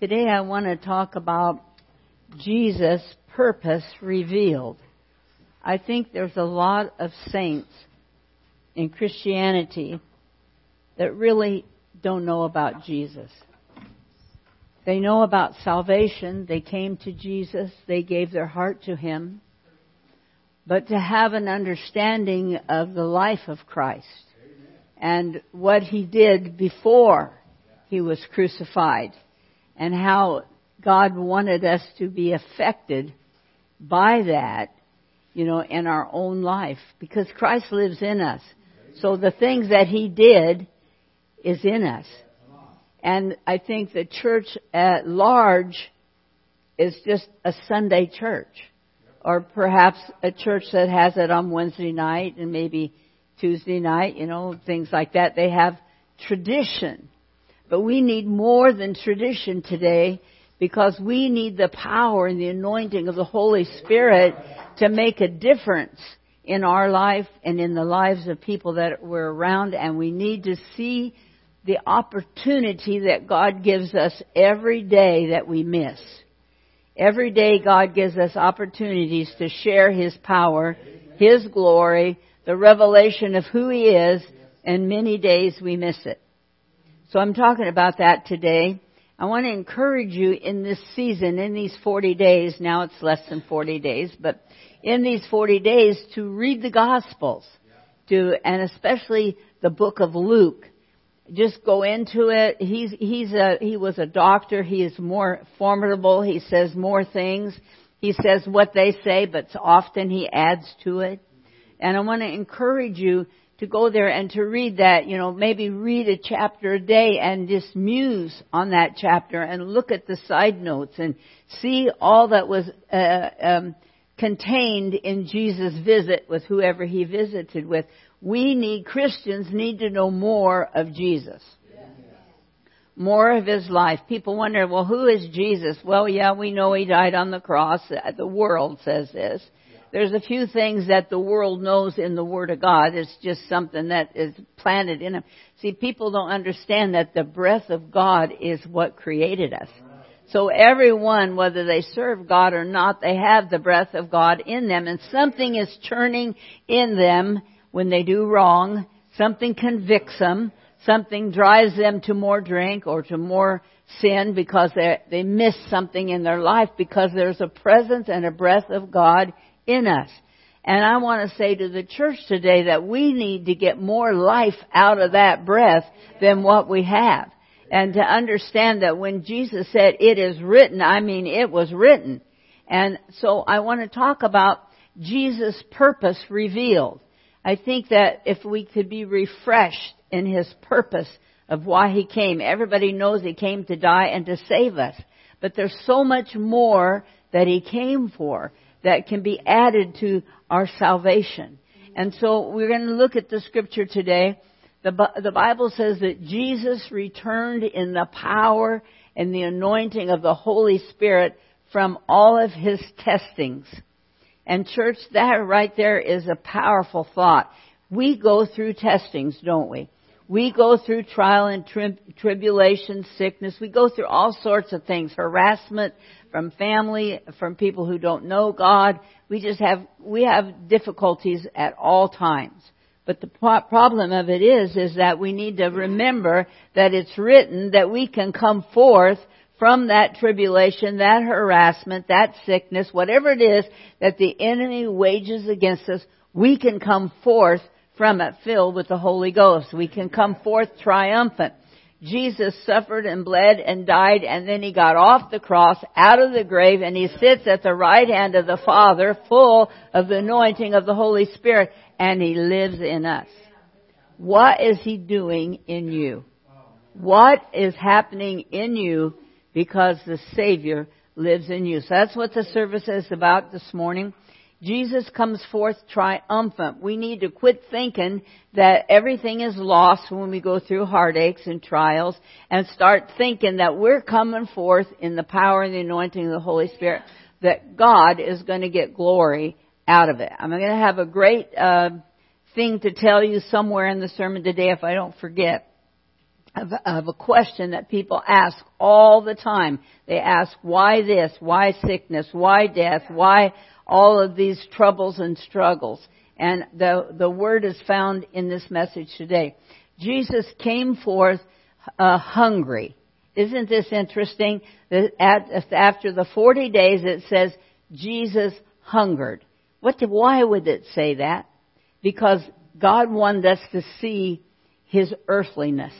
Today I want to talk about Jesus' purpose revealed. I think there's a lot of saints in Christianity that really don't know about Jesus. They know about salvation. They came to Jesus. They gave their heart to Him. But to have an understanding of the life of Christ and what He did before He was crucified and how God wanted us to be affected by that, you know, in our own life because Christ lives in us. So the things that He did is in us. And I think the church at large is just a Sunday church. Or perhaps a church that has it on Wednesday night and maybe Tuesday night, you know, things like that. They have tradition. But we need more than tradition today because we need the power and the anointing of the Holy Spirit to make a difference in our life and in the lives of people that we're around and we need to see the opportunity that God gives us every day that we miss. Every day God gives us opportunities to share His power, His glory, the revelation of who He is, and many days we miss it. So I'm talking about that today. I want to encourage you in this season, in these 40 days, now it's less than 40 days, but in these 40 days to read the Gospels, to, and especially the book of Luke. Just go into it. He's, he's a, he was a doctor. He is more formidable. He says more things. He says what they say, but often he adds to it. And I want to encourage you to go there and to read that, you know, maybe read a chapter a day and just muse on that chapter and look at the side notes and see all that was uh, um, contained in Jesus' visit with whoever he visited with. We need, Christians need to know more of Jesus. More of his life. People wonder, well, who is Jesus? Well, yeah, we know he died on the cross. The world says this. There's a few things that the world knows in the Word of God. It's just something that is planted in them. See, people don't understand that the breath of God is what created us. So everyone, whether they serve God or not, they have the breath of God in them and something is churning in them when they do wrong. Something convicts them. Something drives them to more drink or to more sin because they, they miss something in their life because there's a presence and a breath of God in us. And I want to say to the church today that we need to get more life out of that breath than what we have. And to understand that when Jesus said, it is written, I mean, it was written. And so I want to talk about Jesus' purpose revealed. I think that if we could be refreshed in His purpose of why He came, everybody knows He came to die and to save us. But there's so much more that He came for that can be added to our salvation. And so we're going to look at the scripture today. The, the Bible says that Jesus returned in the power and the anointing of the Holy Spirit from all of his testings. And church, that right there is a powerful thought. We go through testings, don't we? We go through trial and tri- tribulation, sickness. We go through all sorts of things, harassment, from family, from people who don't know God. We just have, we have difficulties at all times. But the problem of it is, is that we need to remember that it's written that we can come forth from that tribulation, that harassment, that sickness, whatever it is that the enemy wages against us, we can come forth from it filled with the Holy Ghost. We can come forth triumphant. Jesus suffered and bled and died and then he got off the cross out of the grave and he sits at the right hand of the Father full of the anointing of the Holy Spirit and he lives in us. What is he doing in you? What is happening in you because the Savior lives in you? So that's what the service is about this morning. Jesus comes forth triumphant. We need to quit thinking that everything is lost when we go through heartaches and trials and start thinking that we're coming forth in the power and the anointing of the Holy Spirit, that God is going to get glory out of it. I'm going to have a great uh, thing to tell you somewhere in the sermon today if I don't forget. Of, of a question that people ask all the time. They ask, why this? Why sickness? Why death? Why all of these troubles and struggles? And the, the word is found in this message today. Jesus came forth uh, hungry. Isn't this interesting? That at, after the 40 days it says Jesus hungered. What did, why would it say that? Because God wanted us to see His earthliness.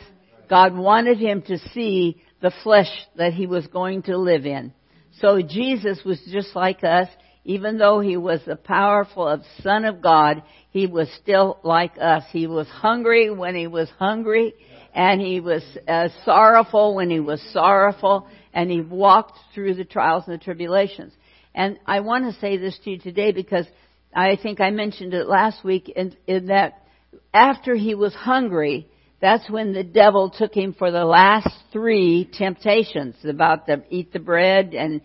God wanted him to see the flesh that he was going to live in. So Jesus was just like us. Even though he was the powerful Son of God, he was still like us. He was hungry when he was hungry, and he was uh, sorrowful when he was sorrowful, and he walked through the trials and the tribulations. And I want to say this to you today because I think I mentioned it last week in, in that after he was hungry, that's when the devil took him for the last three temptations about the eat the bread and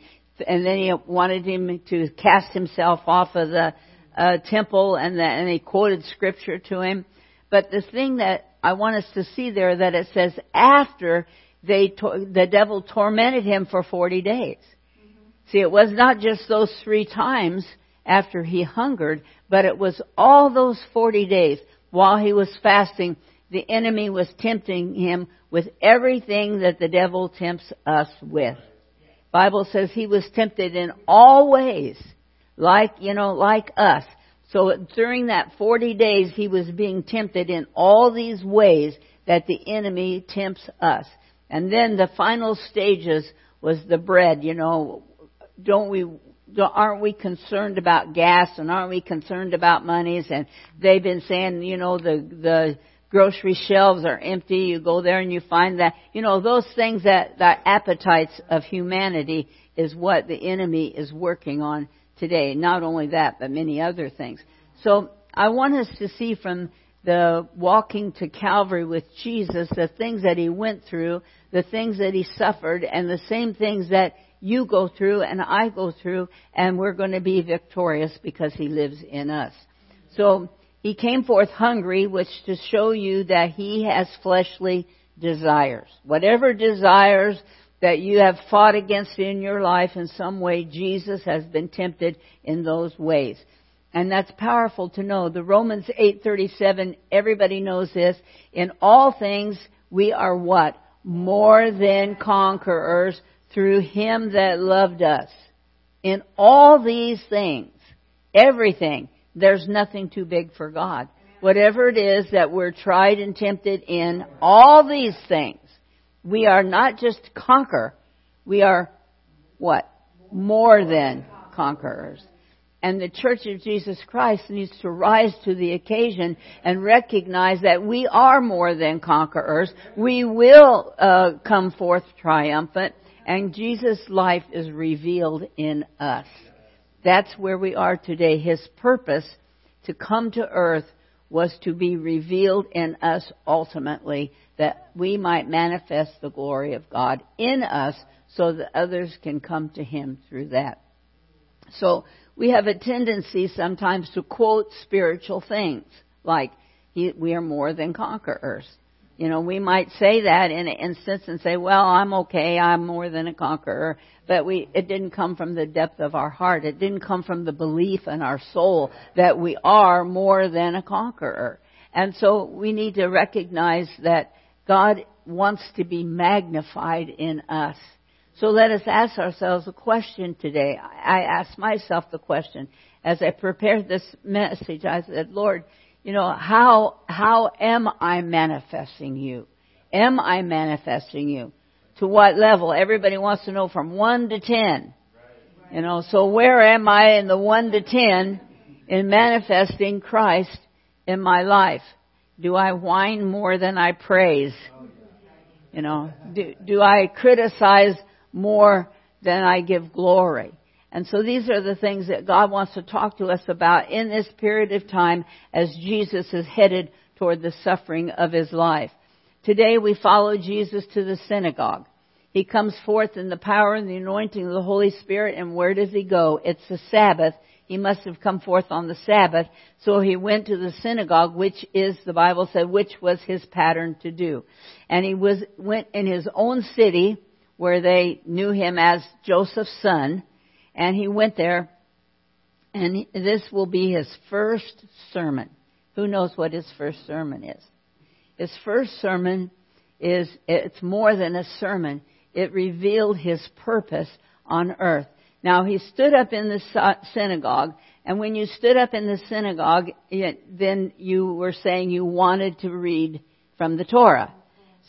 and then he wanted him to cast himself off of the uh, temple and, the, and he quoted scripture to him. But the thing that I want us to see there that it says after they to- the devil tormented him for 40 days. Mm-hmm. See, it was not just those three times after he hungered, but it was all those 40 days while he was fasting the enemy was tempting him with everything that the devil tempts us with. Bible says he was tempted in all ways, like, you know, like us. So during that 40 days, he was being tempted in all these ways that the enemy tempts us. And then the final stages was the bread, you know, don't we, aren't we concerned about gas and aren't we concerned about monies? And they've been saying, you know, the, the, grocery shelves are empty. You go there and you find that, you know, those things that, that appetites of humanity is what the enemy is working on today. Not only that, but many other things. So I want us to see from the walking to Calvary with Jesus, the things that he went through, the things that he suffered, and the same things that you go through and I go through, and we're going to be victorious because he lives in us. So he came forth hungry, which to show you that he has fleshly desires. Whatever desires that you have fought against in your life in some way, Jesus has been tempted in those ways. And that's powerful to know. The Romans 8:37, everybody knows this. In all things we are what? More than conquerors through him that loved us. In all these things, everything, there's nothing too big for God. Whatever it is that we're tried and tempted in, all these things, we are not just conquer, we are what? More than conquerors. And the Church of Jesus Christ needs to rise to the occasion and recognize that we are more than conquerors. We will uh, come forth triumphant, and Jesus' life is revealed in us. That's where we are today. His purpose to come to earth was to be revealed in us ultimately, that we might manifest the glory of God in us so that others can come to Him through that. So we have a tendency sometimes to quote spiritual things, like, we are more than conquerors. You know, we might say that in an instance and say, well, I'm okay, I'm more than a conqueror. But we, it didn't come from the depth of our heart. It didn't come from the belief in our soul that we are more than a conqueror. And so we need to recognize that God wants to be magnified in us. So let us ask ourselves a question today. I asked myself the question as I prepared this message. I said, Lord, you know, how, how am I manifesting you? Am I manifesting you? To what level? Everybody wants to know from 1 to 10. You know, so where am I in the 1 to 10 in manifesting Christ in my life? Do I whine more than I praise? You know, do, do I criticize more than I give glory? And so these are the things that God wants to talk to us about in this period of time as Jesus is headed toward the suffering of his life. Today we follow Jesus to the synagogue. He comes forth in the power and the anointing of the Holy Spirit, and where does he go? It's the Sabbath. He must have come forth on the Sabbath, so he went to the synagogue, which is, the Bible said, which was his pattern to do. And he was, went in his own city, where they knew him as Joseph's son, and he went there, and this will be his first sermon. Who knows what his first sermon is? His first sermon is, it's more than a sermon. It revealed his purpose on earth. Now he stood up in the synagogue, and when you stood up in the synagogue, then you were saying you wanted to read from the Torah.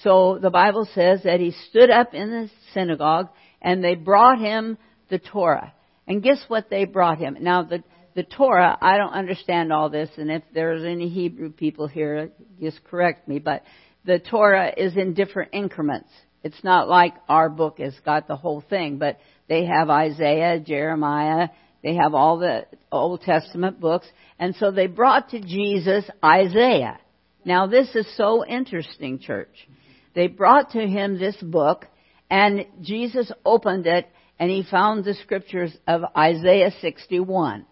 So the Bible says that he stood up in the synagogue, and they brought him the Torah. And guess what they brought him? Now the the Torah, I don't understand all this, and if there's any Hebrew people here, just correct me, but the Torah is in different increments. It's not like our book has got the whole thing, but they have Isaiah, Jeremiah, they have all the Old Testament books, and so they brought to Jesus Isaiah. Now this is so interesting, church. They brought to him this book, and Jesus opened it, and he found the scriptures of Isaiah 61.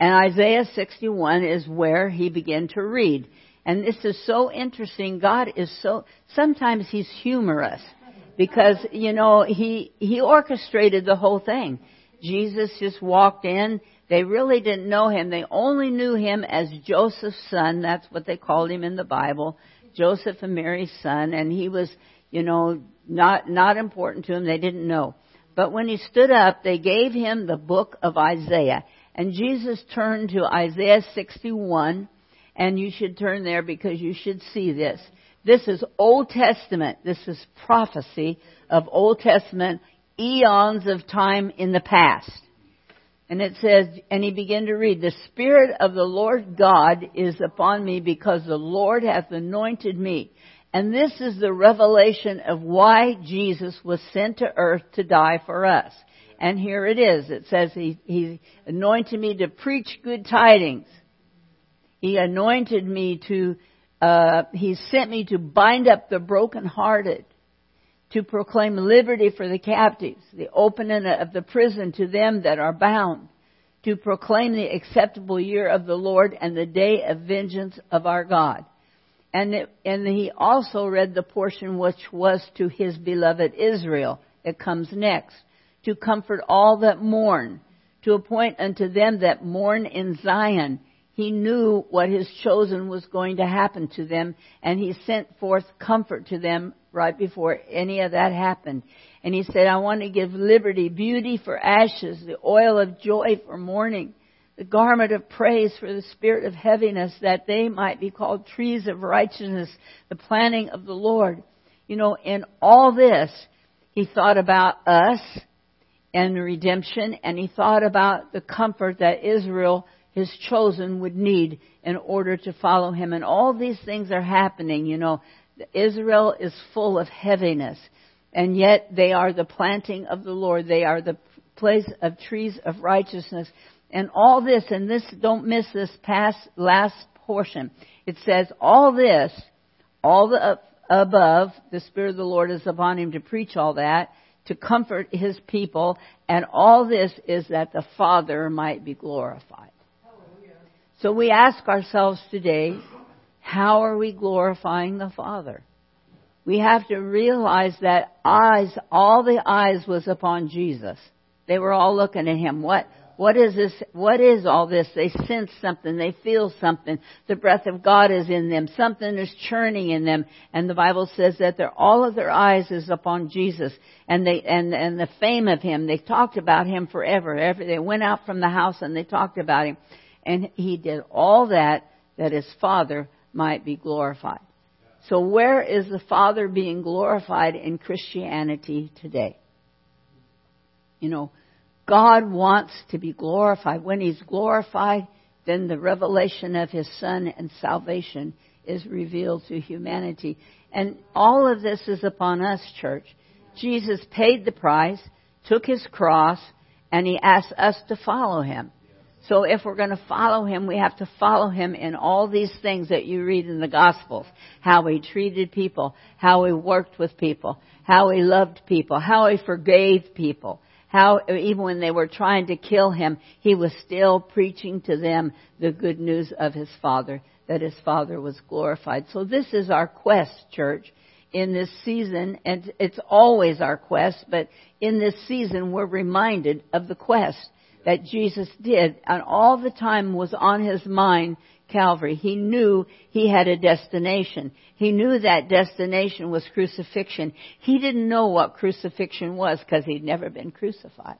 And Isaiah 61 is where he began to read. And this is so interesting. God is so, sometimes he's humorous because, you know, he, he orchestrated the whole thing. Jesus just walked in. They really didn't know him. They only knew him as Joseph's son. That's what they called him in the Bible. Joseph and Mary's son. And he was, you know, not, not important to him. They didn't know. But when he stood up, they gave him the book of Isaiah. And Jesus turned to Isaiah 61, and you should turn there because you should see this. This is Old Testament. This is prophecy of Old Testament eons of time in the past. And it says, and he began to read, the Spirit of the Lord God is upon me because the Lord hath anointed me. And this is the revelation of why Jesus was sent to earth to die for us. And here it is. It says he, he anointed me to preach good tidings. He anointed me to, uh, he sent me to bind up the brokenhearted, to proclaim liberty for the captives, the opening of the prison to them that are bound, to proclaim the acceptable year of the Lord and the day of vengeance of our God. And, it, and he also read the portion which was to his beloved Israel. It comes next to comfort all that mourn, to appoint unto them that mourn in Zion. He knew what his chosen was going to happen to them, and he sent forth comfort to them right before any of that happened. And he said, I want to give liberty, beauty for ashes, the oil of joy for mourning, the garment of praise for the spirit of heaviness, that they might be called trees of righteousness, the planting of the Lord. You know, in all this, he thought about us, and redemption, and he thought about the comfort that Israel, his chosen, would need in order to follow him. And all these things are happening, you know. Israel is full of heaviness, and yet they are the planting of the Lord. They are the place of trees of righteousness. And all this, and this, don't miss this past, last portion. It says, all this, all the above, the Spirit of the Lord is upon him to preach all that, to comfort his people, and all this is that the Father might be glorified. So we ask ourselves today, how are we glorifying the Father? We have to realize that eyes, all the eyes was upon Jesus. They were all looking at him. What, what is this? What is all this? They sense something. They feel something. The breath of God is in them. Something is churning in them. And the Bible says that their, all of their eyes is upon Jesus. And they, and, and the fame of Him. They talked about Him forever. Every, they went out from the house and they talked about Him. And He did all that that His Father might be glorified. So where is the Father being glorified in Christianity today? You know, God wants to be glorified. When He's glorified, then the revelation of His Son and salvation is revealed to humanity. And all of this is upon us, church. Jesus paid the price, took His cross, and He asked us to follow Him. So if we're going to follow him, we have to follow him in all these things that you read in the Gospels. How he treated people, how he worked with people, how he loved people, how he forgave people, how even when they were trying to kill him, he was still preaching to them the good news of his Father, that his Father was glorified. So this is our quest, church, in this season, and it's always our quest, but in this season we're reminded of the quest that Jesus did, and all the time was on his mind Calvary. He knew he had a destination. He knew that destination was crucifixion. He didn't know what crucifixion was because he'd never been crucified.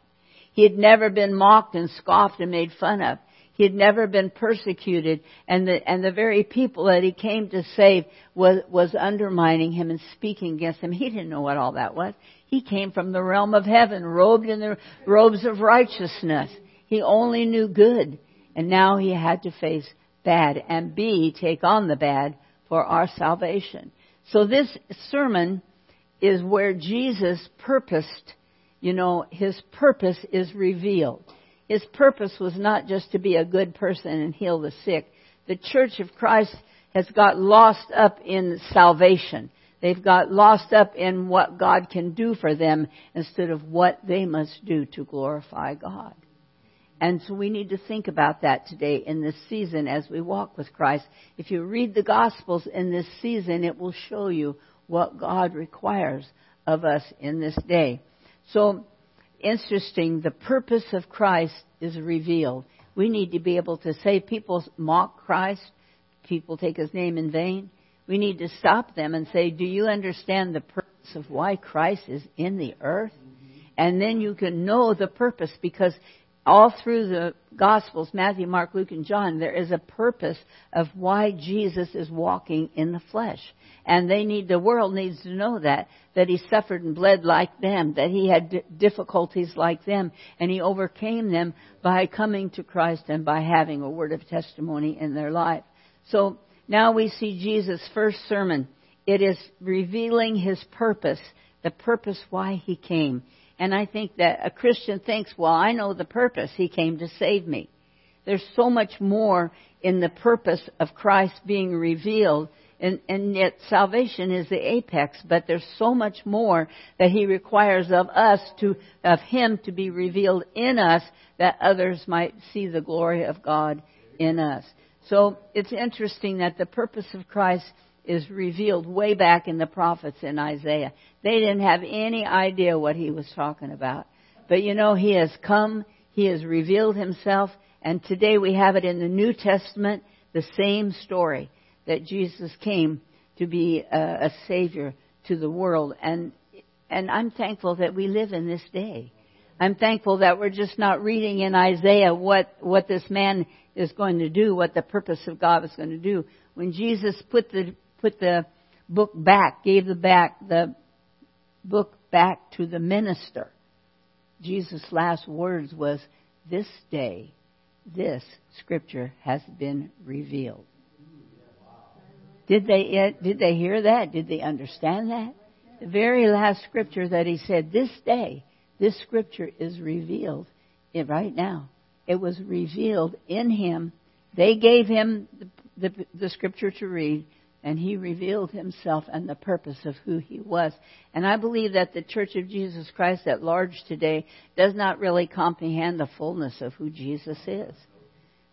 He had never been mocked and scoffed and made fun of. He had never been persecuted and the, and the very people that he came to save was, was undermining him and speaking against him. He didn't know what all that was. He came from the realm of heaven, robed in the robes of righteousness. He only knew good. And now he had to face bad and B, take on the bad for our salvation. So this sermon is where Jesus purposed, you know, his purpose is revealed. His purpose was not just to be a good person and heal the sick. The Church of Christ has got lost up in salvation. They've got lost up in what God can do for them instead of what they must do to glorify God. And so we need to think about that today in this season as we walk with Christ. If you read the Gospels in this season, it will show you what God requires of us in this day. So, interesting, the purpose of Christ is revealed. We need to be able to say people mock Christ, people take his name in vain. We need to stop them and say, Do you understand the purpose of why Christ is in the earth? And then you can know the purpose because all through the Gospels, Matthew, Mark, Luke, and John, there is a purpose of why Jesus is walking in the flesh. And they need, the world needs to know that, that he suffered and bled like them, that he had difficulties like them, and he overcame them by coming to Christ and by having a word of testimony in their life. So now we see Jesus' first sermon. It is revealing his purpose, the purpose why he came. And I think that a Christian thinks, well, I know the purpose. He came to save me. There's so much more in the purpose of Christ being revealed. And, and yet salvation is the apex, but there's so much more that He requires of us to, of Him to be revealed in us that others might see the glory of God in us. So it's interesting that the purpose of Christ is revealed way back in the prophets in Isaiah. They didn't have any idea what he was talking about. But you know, he has come, he has revealed himself, and today we have it in the New Testament, the same story that Jesus came to be a, a savior to the world. And, and I'm thankful that we live in this day. I'm thankful that we're just not reading in Isaiah what, what this man is going to do, what the purpose of God is going to do. When Jesus put the put the book back, gave the back the book back to the minister. Jesus' last words was, "This day, this scripture has been revealed." Did they eh, did they hear that? Did they understand that? The very last scripture that he said, "This day, this scripture is revealed." It, right now, it was revealed in him. They gave him the, the, the scripture to read and he revealed himself and the purpose of who he was. And I believe that the Church of Jesus Christ at large today does not really comprehend the fullness of who Jesus is.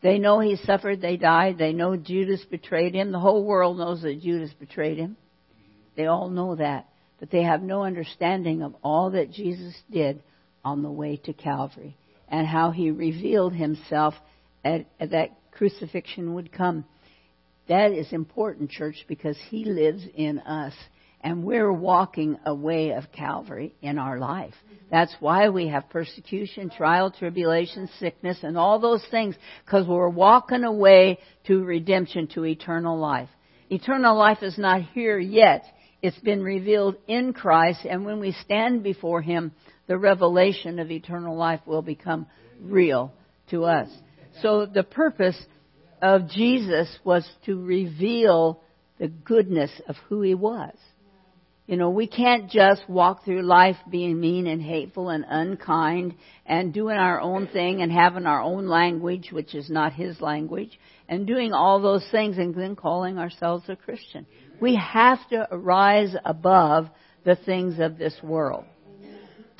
They know he suffered, they died, they know Judas betrayed him. The whole world knows that Judas betrayed him. They all know that. But they have no understanding of all that Jesus did on the way to Calvary and how he revealed himself at, at that crucifixion would come. That is important, church, because He lives in us. And we're walking a way of Calvary in our life. That's why we have persecution, trial, tribulation, sickness, and all those things, because we're walking away to redemption, to eternal life. Eternal life is not here yet. It's been revealed in Christ, and when we stand before Him, the revelation of eternal life will become real to us. So the purpose of Jesus was to reveal the goodness of who he was. You know, we can't just walk through life being mean and hateful and unkind and doing our own thing and having our own language, which is not his language, and doing all those things and then calling ourselves a Christian. We have to rise above the things of this world.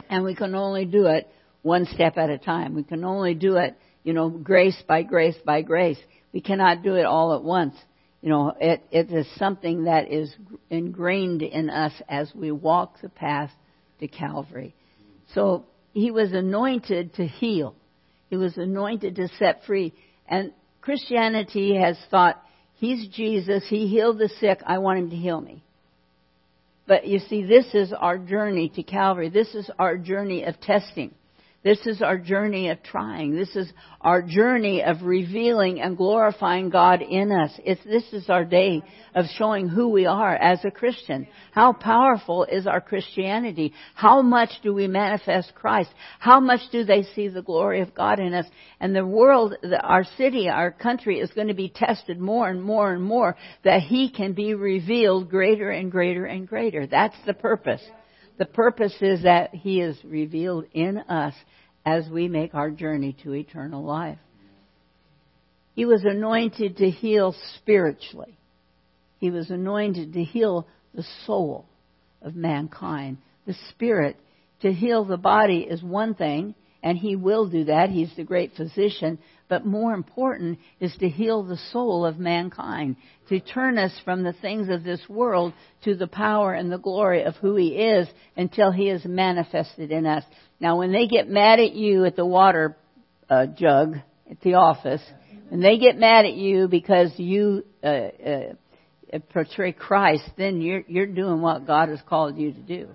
And we can only do it one step at a time. We can only do it, you know, grace by grace by grace. We cannot do it all at once. You know, it, it is something that is ingrained in us as we walk the path to Calvary. So he was anointed to heal. He was anointed to set free. And Christianity has thought, he's Jesus, he healed the sick, I want him to heal me. But you see, this is our journey to Calvary. This is our journey of testing. This is our journey of trying. This is our journey of revealing and glorifying God in us. It's, this is our day of showing who we are as a Christian. How powerful is our Christianity? How much do we manifest Christ? How much do they see the glory of God in us? And the world, our city, our country is going to be tested more and more and more that He can be revealed greater and greater and greater. That's the purpose. The purpose is that He is revealed in us as we make our journey to eternal life. He was anointed to heal spiritually. He was anointed to heal the soul of mankind. The spirit, to heal the body is one thing, and He will do that. He's the great physician but more important is to heal the soul of mankind, to turn us from the things of this world to the power and the glory of who He is until He is manifested in us. Now, when they get mad at you at the water uh, jug at the office, and they get mad at you because you uh, uh, portray Christ, then you're you're doing what God has called you to do.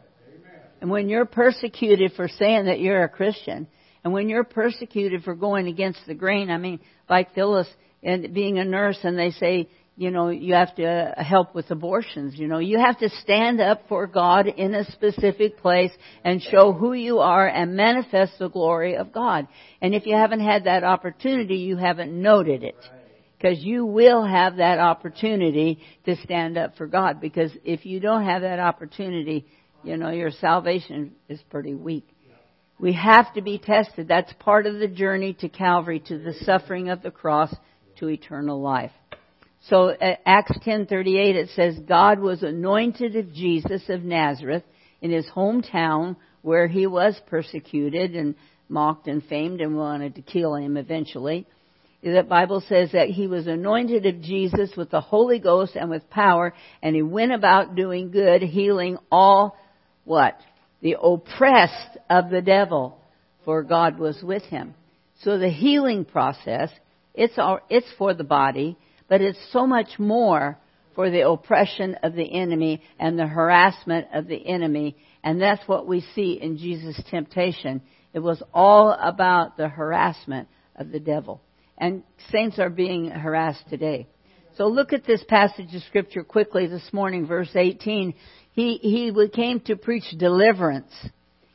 And when you're persecuted for saying that you're a Christian, and when you're persecuted for going against the grain, I mean, like Phyllis and being a nurse, and they say, you know, you have to help with abortions. You know, you have to stand up for God in a specific place and show who you are and manifest the glory of God. And if you haven't had that opportunity, you haven't noted it. Because you will have that opportunity to stand up for God. Because if you don't have that opportunity, you know, your salvation is pretty weak. We have to be tested. That's part of the journey to Calvary, to the suffering of the cross, to eternal life. So at Acts 10:38 it says God was anointed of Jesus of Nazareth in his hometown where he was persecuted and mocked and famed and wanted to kill him eventually. The Bible says that he was anointed of Jesus with the Holy Ghost and with power and he went about doing good, healing all what? The oppressed of the devil, for God was with him. So the healing process, it's, all, it's for the body, but it's so much more for the oppression of the enemy and the harassment of the enemy. And that's what we see in Jesus' temptation. It was all about the harassment of the devil. And saints are being harassed today. So look at this passage of scripture quickly this morning, verse 18. He, he came to preach deliverance.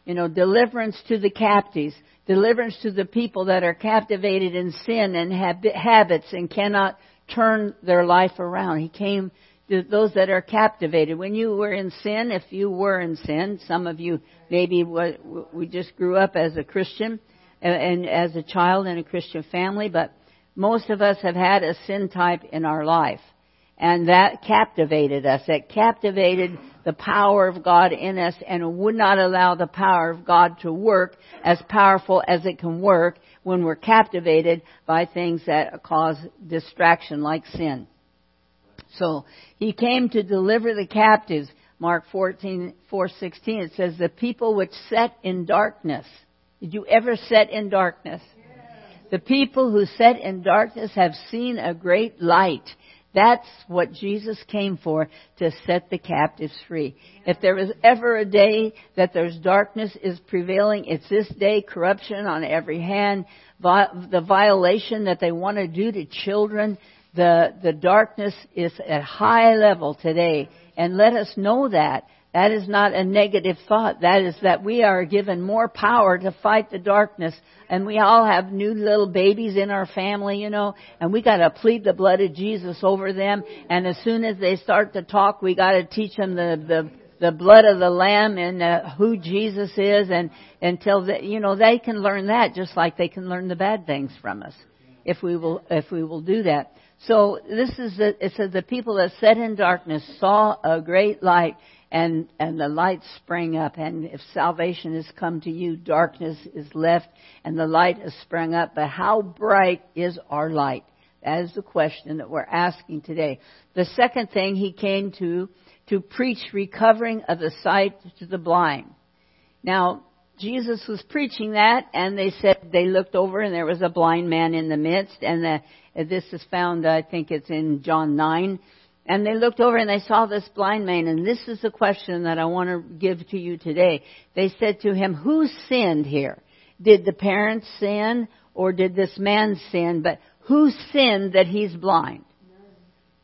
You know, deliverance to the captives, deliverance to the people that are captivated in sin and habits and cannot turn their life around. He came to those that are captivated. When you were in sin, if you were in sin, some of you maybe we just grew up as a Christian and as a child in a Christian family, but most of us have had a sin type in our life. And that captivated us. It captivated the power of God in us and would not allow the power of God to work as powerful as it can work when we're captivated by things that cause distraction like sin. So, he came to deliver the captives. Mark 14, 416, it says, the people which sat in darkness. Did you ever sit in darkness? The people who sat in darkness have seen a great light. That's what Jesus came for, to set the captives free. If there is ever a day that there's darkness is prevailing, it's this day, corruption on every hand, the violation that they want to do to children, the, the darkness is at high level today. And let us know that that is not a negative thought. That is that we are given more power to fight the darkness. And we all have new little babies in our family, you know, and we gotta plead the blood of Jesus over them. And as soon as they start to talk, we gotta teach them the, the, the blood of the lamb and uh, who Jesus is and until they, you know they can learn that just like they can learn the bad things from us if we will if we will do that so this is the, it says the people that sat in darkness saw a great light and, and the light sprang up. And if salvation has come to you, darkness is left and the light has sprung up. But how bright is our light? That is the question that we're asking today. The second thing he came to, to preach recovering of the sight to the blind. Now, Jesus was preaching that, and they said they looked over, and there was a blind man in the midst, and the, this is found, I think it's in John 9. And they looked over and they saw this blind man, and this is the question that I want to give to you today. They said to him, Who sinned here? Did the parents sin, or did this man sin? But who sinned that he's blind?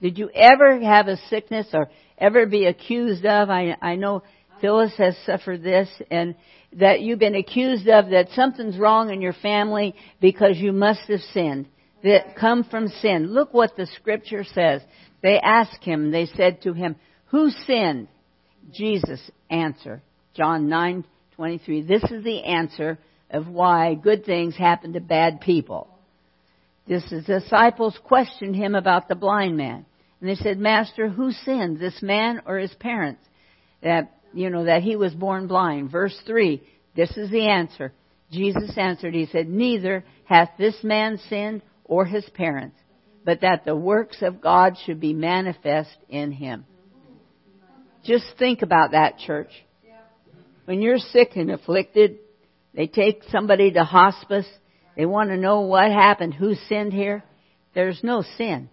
Did you ever have a sickness or ever be accused of? I, I know Phyllis has suffered this, and that you've been accused of that something's wrong in your family because you must have sinned. That come from sin. Look what the scripture says. They asked him, they said to him, Who sinned? Jesus answered, John 9:23. This is the answer of why good things happen to bad people. This is disciples questioned him about the blind man. And they said, Master, who sinned, this man or his parents? That, you know, that he was born blind. Verse 3, this is the answer. Jesus answered, He said, Neither hath this man sinned or his parents, but that the works of God should be manifest in him. Just think about that, church. When you're sick and afflicted, they take somebody to hospice. They want to know what happened, who sinned here. There's no sin.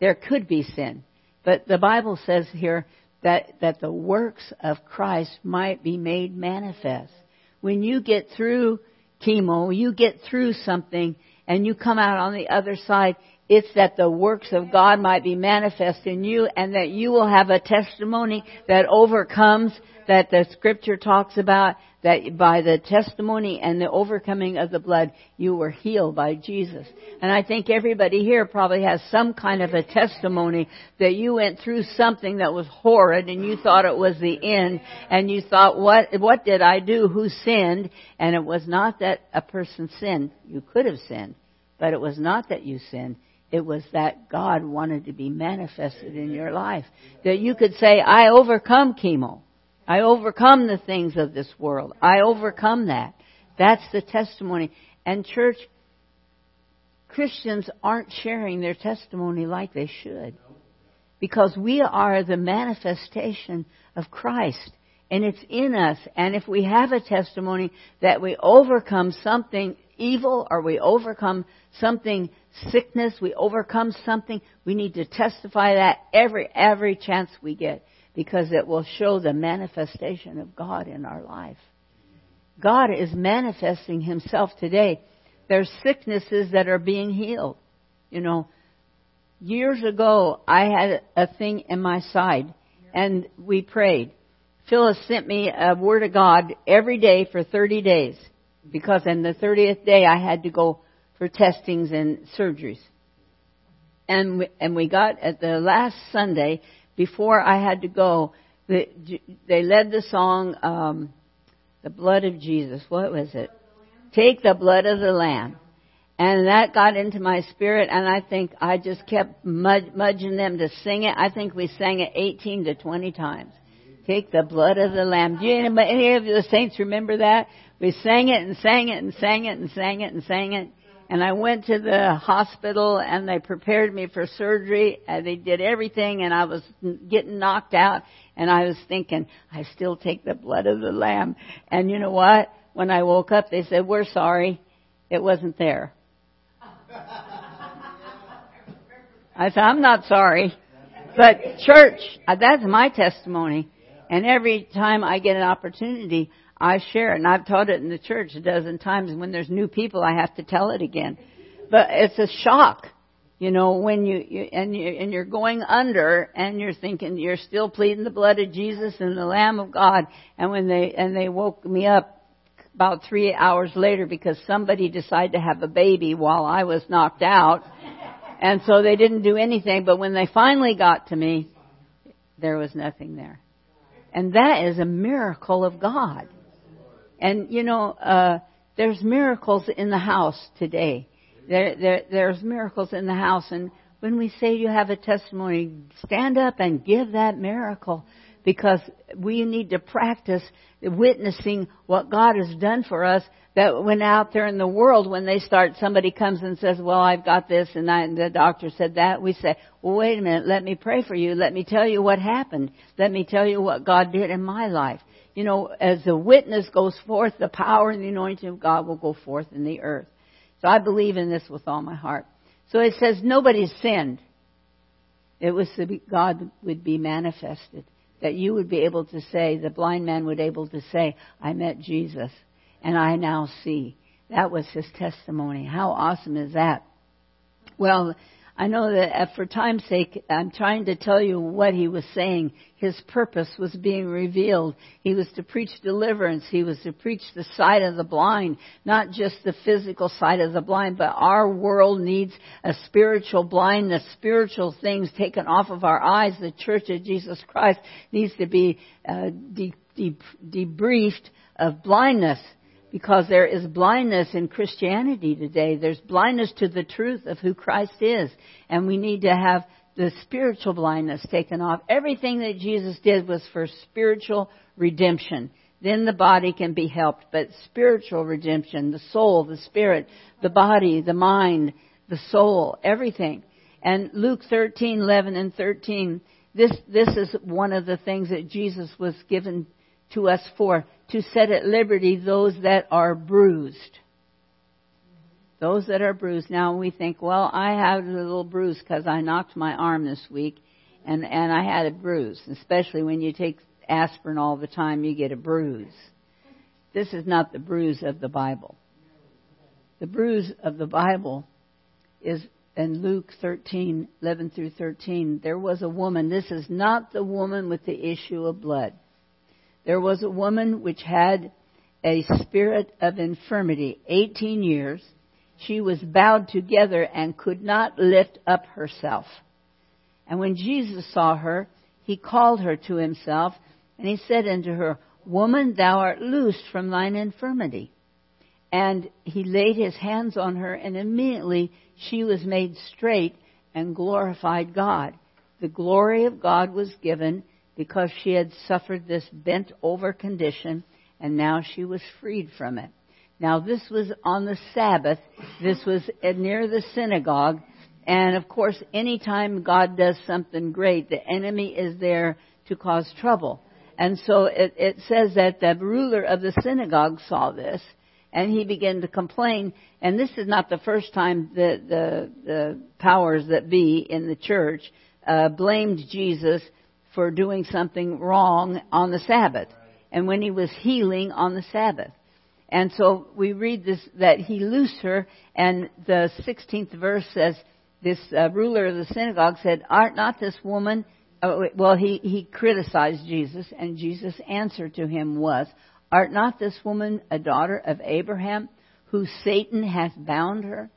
There could be sin. But the Bible says here that, that the works of Christ might be made manifest. When you get through chemo, you get through something, and you come out on the other side, it's that the works of God might be manifest in you and that you will have a testimony that overcomes that the scripture talks about that by the testimony and the overcoming of the blood you were healed by Jesus. And I think everybody here probably has some kind of a testimony that you went through something that was horrid and you thought it was the end and you thought what what did I do? Who sinned? And it was not that a person sinned. You could have sinned but it was not that you sinned it was that God wanted to be manifested in your life. That you could say, I overcome chemo. I overcome the things of this world. I overcome that. That's the testimony. And church, Christians aren't sharing their testimony like they should. Because we are the manifestation of Christ. And it's in us. And if we have a testimony that we overcome something evil or we overcome something sickness, we overcome something, we need to testify that every every chance we get because it will show the manifestation of God in our life. God is manifesting himself today. There's sicknesses that are being healed. You know, years ago I had a thing in my side and we prayed. Phyllis sent me a word of God every day for 30 days because on the 30th day I had to go for testings and surgeries. And we, and we got at the last Sunday before I had to go, the, they led the song, um, "The Blood of Jesus." What was it? Take the blood of the Lamb. And that got into my spirit, and I think I just kept mudging them to sing it. I think we sang it 18 to 20 times. Take the blood of the Lamb. Do you, any of the saints remember that? We sang it and sang it and sang it and sang it and sang it. And I went to the hospital and they prepared me for surgery. And they did everything and I was getting knocked out. And I was thinking, I still take the blood of the lamb. And you know what? When I woke up, they said, we're sorry. It wasn't there. I said, I'm not sorry. But church, uh, that's my testimony. And every time I get an opportunity, I share it, and I've taught it in the church a dozen times. And when there's new people, I have to tell it again. But it's a shock, you know, when you, you and you and you're going under, and you're thinking you're still pleading the blood of Jesus and the Lamb of God. And when they and they woke me up about three hours later because somebody decided to have a baby while I was knocked out, and so they didn't do anything. But when they finally got to me, there was nothing there. And that is a miracle of God. And you know, uh, there's miracles in the house today. There, there, there's miracles in the house, and when we say you have a testimony, stand up and give that miracle because we need to practice witnessing what God has done for us that when out there in the world, when they start, somebody comes and says, well, I've got this and, I, and the doctor said that, we say, well, wait a minute, let me pray for you. Let me tell you what happened. Let me tell you what God did in my life. You know, as the witness goes forth, the power and the anointing of God will go forth in the earth. So I believe in this with all my heart. So it says nobody sinned. It was so God would be manifested. That you would be able to say, the blind man would able to say, I met Jesus and I now see. That was his testimony. How awesome is that? Well, I know that uh, for time's sake, I'm trying to tell you what he was saying. His purpose was being revealed. He was to preach deliverance. He was to preach the sight of the blind, not just the physical sight of the blind, but our world needs a spiritual blindness, spiritual things taken off of our eyes. The Church of Jesus Christ needs to be uh, de- de- debriefed of blindness because there is blindness in Christianity today. There's blindness to the truth of who Christ is. And we need to have the spiritual blindness taken off. Everything that Jesus did was for spiritual redemption. Then the body can be helped, but spiritual redemption, the soul, the spirit, the body, the mind, the soul, everything. And Luke 13, 11 and 13, this, this is one of the things that Jesus was given to us for to set at liberty those that are bruised. Those that are bruised. Now we think, well, I have a little bruise because I knocked my arm this week and, and I had a bruise. Especially when you take aspirin all the time, you get a bruise. This is not the bruise of the Bible. The bruise of the Bible is in Luke 13, 11 through 13. There was a woman. This is not the woman with the issue of blood. There was a woman which had a spirit of infirmity, 18 years. She was bowed together and could not lift up herself. And when Jesus saw her, he called her to himself, and he said unto her, Woman, thou art loosed from thine infirmity. And he laid his hands on her, and immediately she was made straight and glorified God. The glory of God was given, because she had suffered this bent over condition and now she was freed from it. Now this was on the Sabbath. This was near the synagogue. And of course, anytime God does something great, the enemy is there to cause trouble. And so it, it says that the ruler of the synagogue saw this and he began to complain. And this is not the first time that the, the powers that be in the church uh, blamed Jesus for doing something wrong on the Sabbath and when he was healing on the Sabbath. And so we read this that he loosed her, and the 16th verse says, this uh, ruler of the synagogue said, Art not this woman? Uh, well, he, he criticized Jesus, and Jesus' answer to him was, Art not this woman a daughter of Abraham, who Satan hath bound her?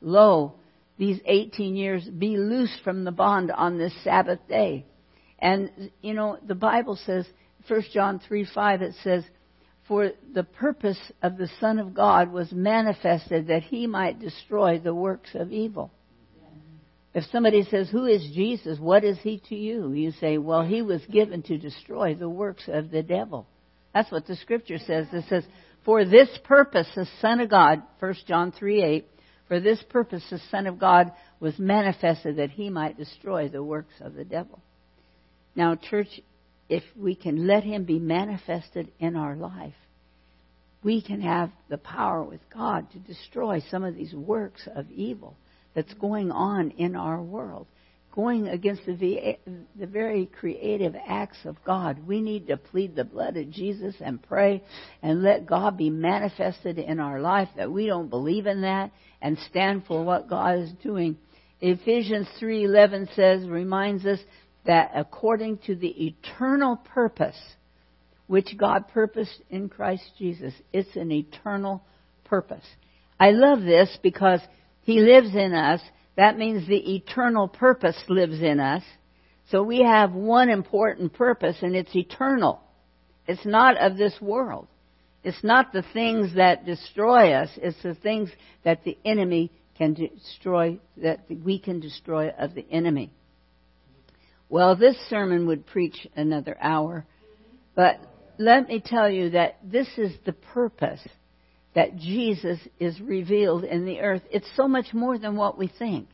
Lo, these 18 years be loosed from the bond on this Sabbath day. And, you know, the Bible says, 1 John 3 5, it says, For the purpose of the Son of God was manifested that he might destroy the works of evil. If somebody says, Who is Jesus? What is he to you? You say, Well, he was given to destroy the works of the devil. That's what the scripture says. It says, For this purpose, the Son of God, 1 John 3 8, for this purpose the Son of God was manifested that he might destroy the works of the devil. Now, church, if we can let Him be manifested in our life, we can have the power with God to destroy some of these works of evil that's going on in our world, going against the, the very creative acts of God. We need to plead the blood of Jesus and pray and let God be manifested in our life that we don't believe in that and stand for what God is doing. Ephesians 3:11 says reminds us that according to the eternal purpose which God purposed in Christ Jesus, it's an eternal purpose. I love this because He lives in us. That means the eternal purpose lives in us. So we have one important purpose and it's eternal. It's not of this world. It's not the things that destroy us. It's the things that the enemy can destroy, that we can destroy of the enemy. Well, this sermon would preach another hour, but let me tell you that this is the purpose that Jesus is revealed in the earth. It's so much more than what we think.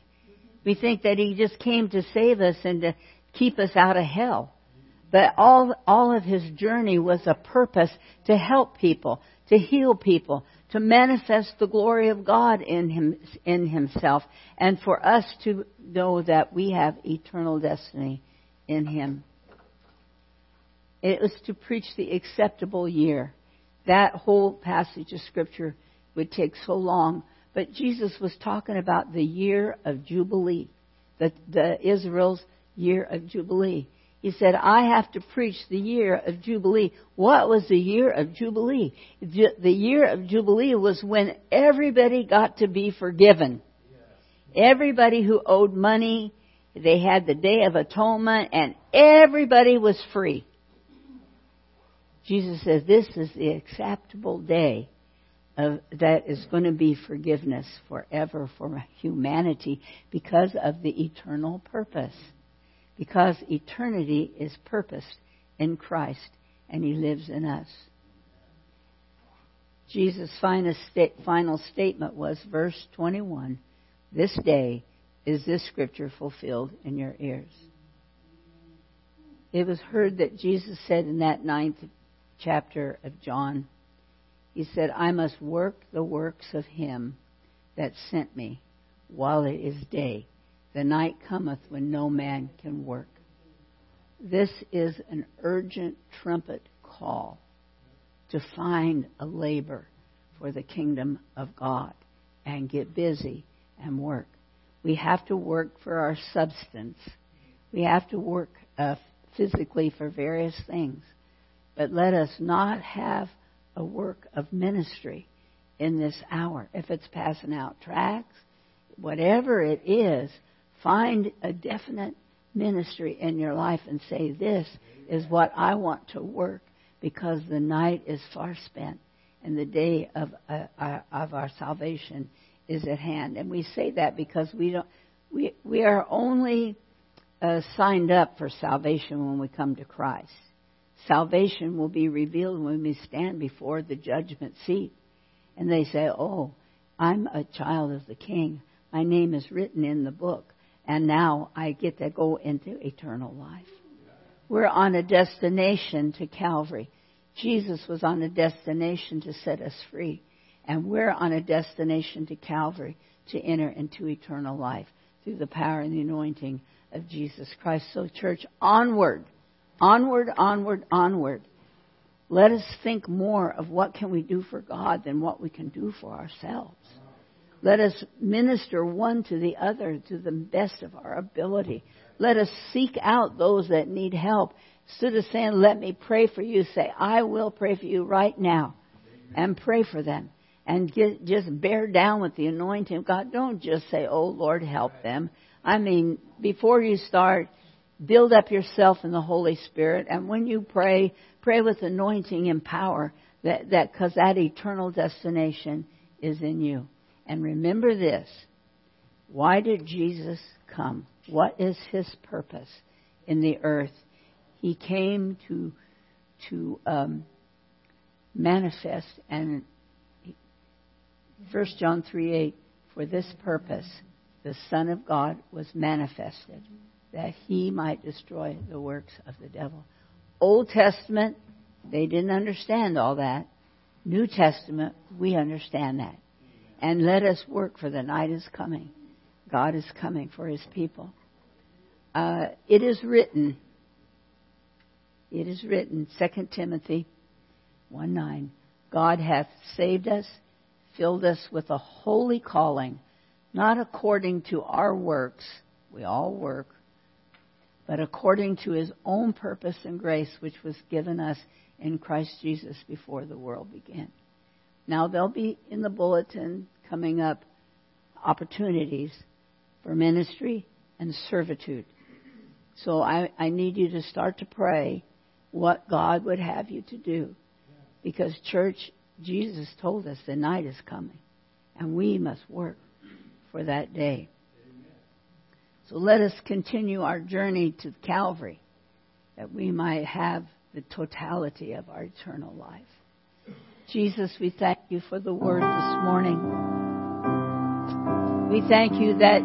We think that He just came to save us and to keep us out of hell. But all, all of His journey was a purpose to help people, to heal people, to manifest the glory of God in him in himself and for us to know that we have eternal destiny in him. It was to preach the acceptable year. That whole passage of scripture would take so long, but Jesus was talking about the year of jubilee, the, the Israel's year of jubilee. He said, I have to preach the year of Jubilee. What was the year of Jubilee? The year of Jubilee was when everybody got to be forgiven. Everybody who owed money, they had the Day of Atonement, and everybody was free. Jesus says this is the acceptable day of, that is going to be forgiveness forever for humanity because of the eternal purpose because eternity is purposed in Christ and He lives in us. Jesus' final, statement was verse 21 This day is this scripture fulfilled in your ears. It was heard that Jesus said in that ninth chapter of John, He said, I must work the works of Him that sent me while it is day. The night cometh when no man can work. This is an urgent trumpet call to find a labor for the kingdom of God and get busy and work. We have to work for our substance. We have to work uh, physically for various things. But let us not have a work of ministry in this hour. If it's passing out tracts, whatever it is, Find a definite ministry in your life and say, This is what I want to work because the night is far spent and the day of, uh, uh, of our salvation is at hand. And we say that because we don't, we, we are only uh, signed up for salvation when we come to Christ. Salvation will be revealed when we stand before the judgment seat. And they say, Oh, I'm a child of the King. My name is written in the book and now I get to go into eternal life. We're on a destination to Calvary. Jesus was on a destination to set us free, and we're on a destination to Calvary to enter into eternal life through the power and the anointing of Jesus Christ. So, church, onward, onward, onward, onward. Let us think more of what can we do for God than what we can do for ourselves. Let us minister one to the other to the best of our ability. Let us seek out those that need help. Instead of saying, let me pray for you, say, I will pray for you right now. And pray for them. And get, just bear down with the anointing of God. Don't just say, oh Lord, help them. I mean, before you start, build up yourself in the Holy Spirit. And when you pray, pray with anointing and power that, that, cause that eternal destination is in you. And remember this why did Jesus come? What is his purpose in the earth? He came to to um, manifest and 1 John 3 8, for this purpose the Son of God was manifested, that he might destroy the works of the devil. Old Testament, they didn't understand all that. New Testament, we understand that. And let us work, for the night is coming. God is coming for his people. Uh, it is written, it is written, 2 Timothy 1 9, God hath saved us, filled us with a holy calling, not according to our works, we all work, but according to his own purpose and grace, which was given us in Christ Jesus before the world began. Now, there'll be in the bulletin coming up opportunities for ministry and servitude. So I, I need you to start to pray what God would have you to do. Because, church, Jesus told us the night is coming, and we must work for that day. So let us continue our journey to Calvary that we might have the totality of our eternal life. Jesus, we thank you for the word this morning. We thank you that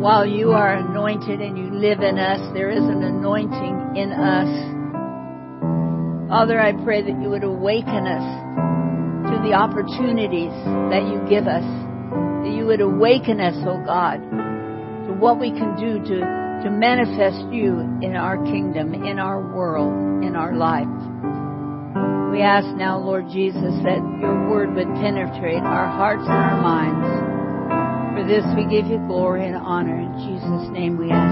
while you are anointed and you live in us, there is an anointing in us. Father, I pray that you would awaken us to the opportunities that you give us. That you would awaken us, oh God, to what we can do to, to manifest you in our kingdom, in our world, in our life. We ask now, Lord Jesus, that your word would penetrate our hearts and our minds. For this we give you glory and honor. In Jesus' name we ask.